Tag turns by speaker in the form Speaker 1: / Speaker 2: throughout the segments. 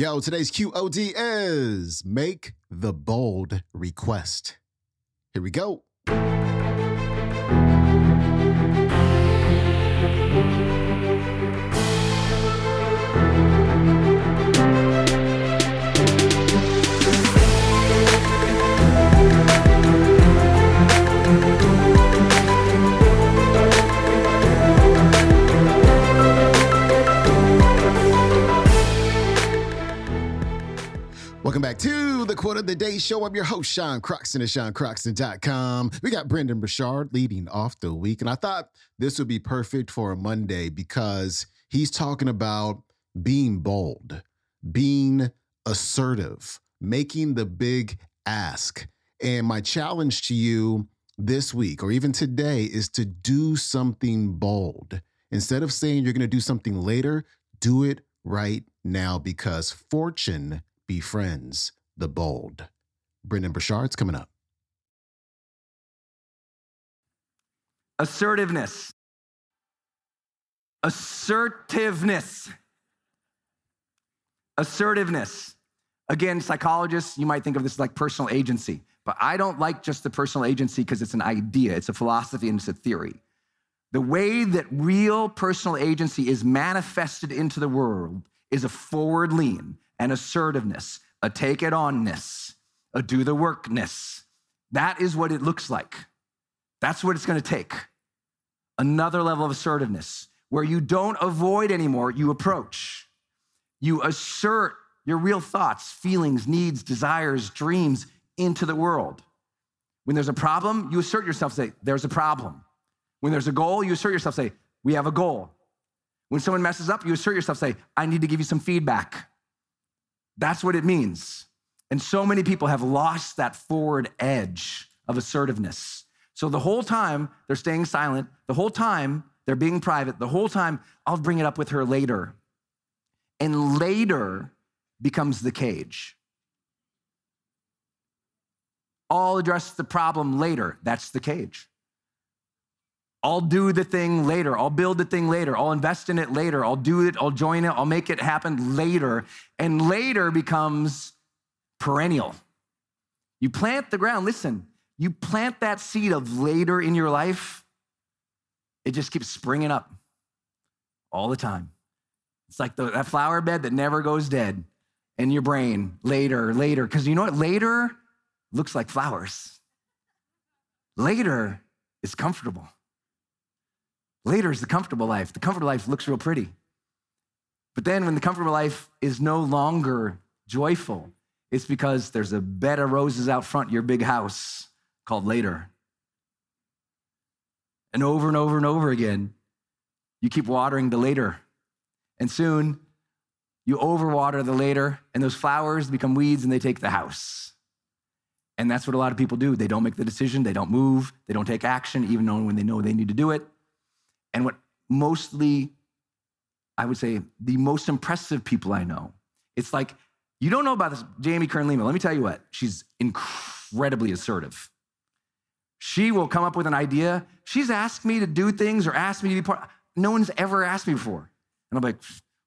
Speaker 1: Yo, today's QOD is make the bold request. Here we go. Day Show. I'm your host, Sean Croxton at SeanCroxton.com. We got Brendon Burchard leading off the week, and I thought this would be perfect for a Monday because he's talking about being bold, being assertive, making the big ask. And my challenge to you this week or even today is to do something bold. Instead of saying you're going to do something later, do it right now because fortune befriends the bold. Brendon Burchard's coming up.
Speaker 2: Assertiveness. Assertiveness. Assertiveness. Again, psychologists, you might think of this like personal agency, but I don't like just the personal agency because it's an idea, it's a philosophy, and it's a theory. The way that real personal agency is manifested into the world is a forward lean, an assertiveness, a take it onness, a do the workness. That is what it looks like. That's what it's going to take. Another level of assertiveness where you don't avoid anymore, you approach. You assert your real thoughts, feelings, needs, desires, dreams into the world. When there's a problem, you assert yourself, say, There's a problem. When there's a goal, you assert yourself, say, We have a goal. When someone messes up, you assert yourself, say, I need to give you some feedback. That's what it means. And so many people have lost that forward edge of assertiveness. So the whole time they're staying silent, the whole time they're being private, the whole time I'll bring it up with her later. And later becomes the cage. I'll address the problem later. That's the cage. I'll do the thing later. I'll build the thing later. I'll invest in it later. I'll do it. I'll join it. I'll make it happen later. And later becomes perennial. You plant the ground. Listen, you plant that seed of later in your life, it just keeps springing up all the time. It's like the, that flower bed that never goes dead in your brain later, later. Because you know what? Later looks like flowers. Later is comfortable. Later is the comfortable life. The comfortable life looks real pretty. But then when the comfortable life is no longer joyful, it's because there's a bed of roses out front your big house called later. And over and over and over again, you keep watering the later. And soon you overwater the later, and those flowers become weeds and they take the house. And that's what a lot of people do. They don't make the decision, they don't move, they don't take action, even when they know they need to do it. And what mostly, I would say, the most impressive people I know, it's like, you don't know about this, Jamie Kern Lima. Let me tell you what, she's incredibly assertive. She will come up with an idea. She's asked me to do things or asked me to be part. No one's ever asked me before. And I'm like,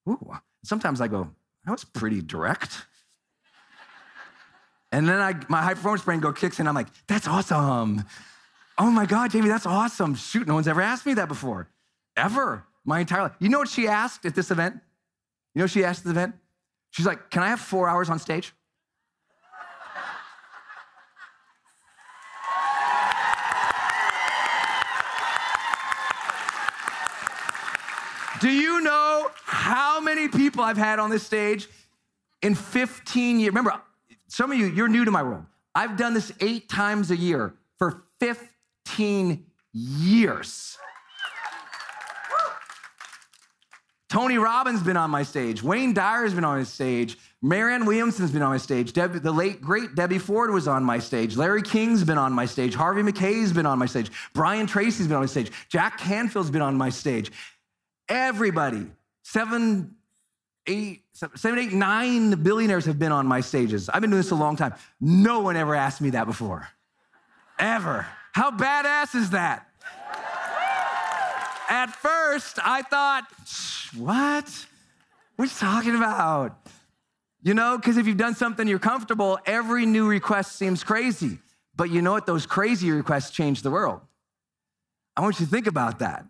Speaker 2: ooh. Sometimes I go, that was pretty direct. And then I, my high performance brain go kicks in. I'm like, that's awesome. Oh my God, Jamie, that's awesome. Shoot, no one's ever asked me that before, ever, my entire life. You know what she asked at this event? You know what she asked at the event? She's like, Can I have four hours on stage? Do you know how many people I've had on this stage in 15 years? Remember, some of you, you're new to my world. I've done this eight times a year for 15 years. Tony Robbins has been on my stage. Wayne Dyer's been on my stage. Marianne Williamson's been on my stage. Deb, the late, great Debbie Ford was on my stage. Larry King's been on my stage. Harvey Mackay's been on my stage. Brian Tracy's been on my stage. Jack Canfield's been on my stage. Everybody, seven, eight, seven, eight, nine billionaires have been on my stages. I've been doing this a long time. No one ever asked me that before. Ever. How badass is that? At first, I thought, what? What are you talking about? You know, because if you've done something you're comfortable, every new request seems crazy. But you know what? Those crazy requests change the world. I want you to think about that.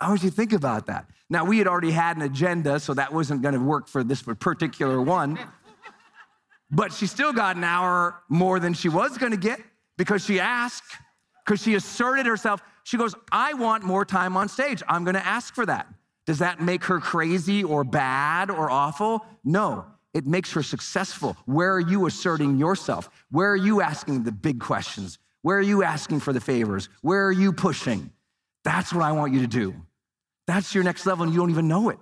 Speaker 2: I want you to think about that. Now, we had already had an agenda, so that wasn't going to work for this particular one. but she still got an hour more than she was going to get because she asked, because she asserted herself. She goes, I want more time on stage. I'm going to ask for that. Does that make her crazy or bad or awful? No, it makes her successful. Where are you asserting yourself? Where are you asking the big questions? Where are you asking for the favors? Where are you pushing? That's what I want you to do. That's your next level, and you don't even know it.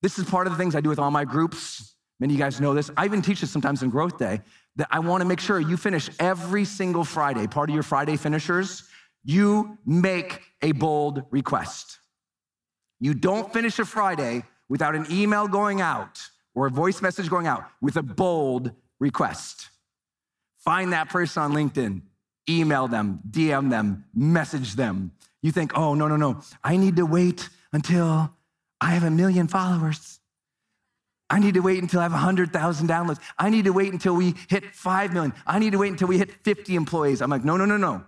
Speaker 2: This is part of the things I do with all my groups. Many of you guys know this. I even teach this sometimes in Growth Day that I want to make sure you finish every single Friday. Part of your Friday finishers, you make a bold request. You don't finish a Friday without an email going out or a voice message going out with a bold request. Find that person on LinkedIn, email them, DM them, message them. You think, oh, no, no, no, I need to wait until I have a million followers. I need to wait until I have 100,000 downloads. I need to wait until we hit 5 million. I need to wait until we hit 50 employees. I'm like, no, no, no, no.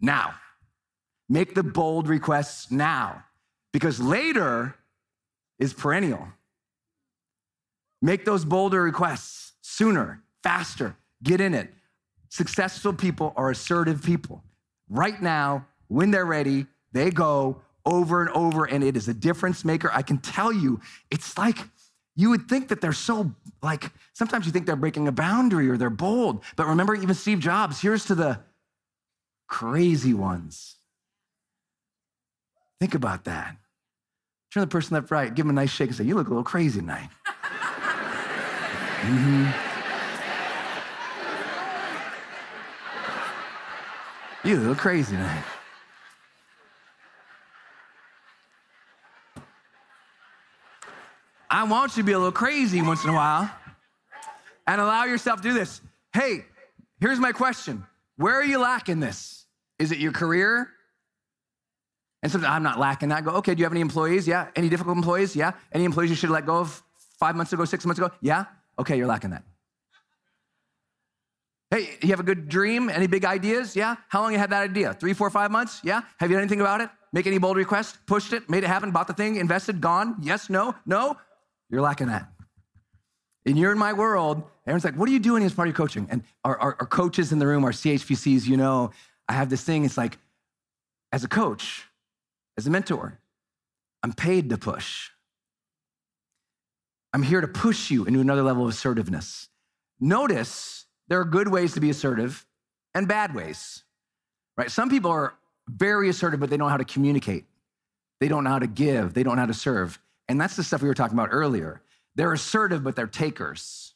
Speaker 2: Now. Make the bold requests now because later is perennial. Make those bolder requests sooner, faster, get in it. Successful people are assertive people. Right now, when they're ready, they go over and over, and it is a difference maker. I can tell you, it's like you would think that they're so, like, sometimes you think they're breaking a boundary or they're bold. But remember, even Steve Jobs, here's to the crazy ones. Think about that. Turn the person left, right, give them a nice shake and say, You look a little crazy tonight. mm-hmm. You look crazy tonight. I want you to be a little crazy once in a while and allow yourself to do this. Hey, here's my question Where are you lacking this? Is it your career? And sometimes I'm not lacking that. I go, okay, do you have any employees? Yeah. Any difficult employees? Yeah. Any employees you should let go of five months ago, six months ago? Yeah. Okay, you're lacking that. Hey, you have a good dream? Any big ideas? Yeah. How long you had that idea? Three, four, five months? Yeah. Have you done anything about it? Make any bold requests? Pushed it? Made it happen? Bought the thing? Invested? Gone? Yes? No? No? You're lacking that. And you're in my world. Everyone's like, what are you doing as part of your coaching? And our, our, our coaches in the room, our CHPCs, you know, I have this thing. It's like, as a coach, as a mentor. I'm paid to push. I'm here to push you into another level of assertiveness. Notice there are good ways to be assertive and bad ways, right? Some people are very assertive, but they don't know how to communicate. They don't know how to give. They don't know how to serve. And that's the stuff we were talking about earlier. They're assertive, but they're takers.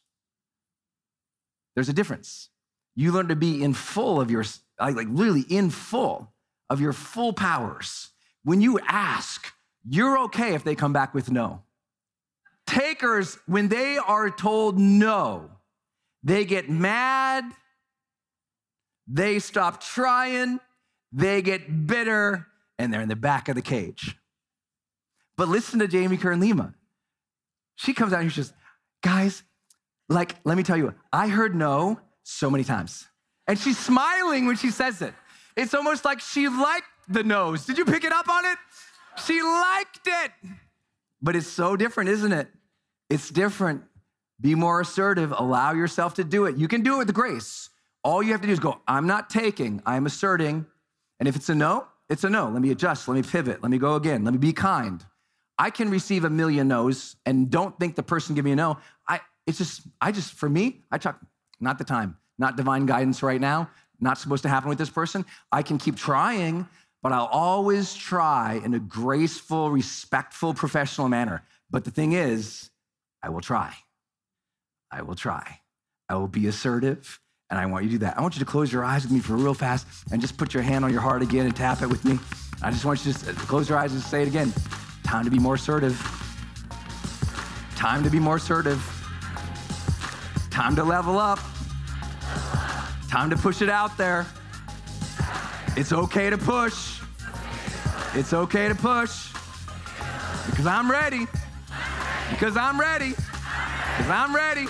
Speaker 2: There's a difference. You learn to be in full of your, like, like really in full of your full powers when you ask, you're okay if they come back with no. Takers, when they are told no, they get mad, they stop trying, they get bitter, and they're in the back of the cage. But listen to Jamie Kern Lima. She comes out here, she says, guys, like, let me tell you, I heard no so many times. And she's smiling when she says it. It's almost like she liked the nose. Did you pick it up on it? She liked it. But it's so different, isn't it? It's different. Be more assertive. Allow yourself to do it. You can do it with grace. All you have to do is go, I'm not taking, I'm asserting. And if it's a no, it's a no. Let me adjust. Let me pivot. Let me go again. Let me be kind. I can receive a million no's and don't think the person give me a no. I it's just I just for me, I talk not the time, not divine guidance right now, not supposed to happen with this person. I can keep trying, but I'll always try in a graceful, respectful, professional manner. But the thing is, I will try. I will try. I will be assertive, and I want you to do that. I want you to close your eyes with me for real fast and just put your hand on your heart again and tap it with me. I just want you to close your eyes and say it again. Time to be more assertive. Time to be more assertive. Time to level up. Time to push it out there. It's okay to push. It's okay to push. Because I'm ready. Because I'm ready. Because I'm ready.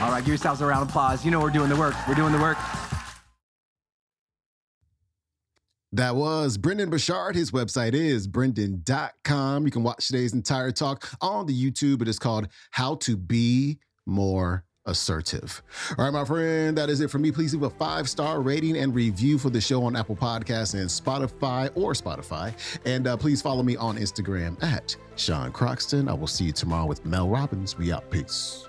Speaker 2: All right, give yourselves a round of applause. You know we're doing the work. We're doing the work.
Speaker 1: That was Brendon Burchard. His website is brendon.com. You can watch today's entire talk on the YouTube. It is called How to Be More Assertive. All right, my friend, that is it for me. Please leave a five star rating and review for the show on Apple Podcasts and Spotify or Spotify. And uh, please follow me on Instagram at Sean Croxton. I will see you tomorrow with Mel Robbins. We out. Peace.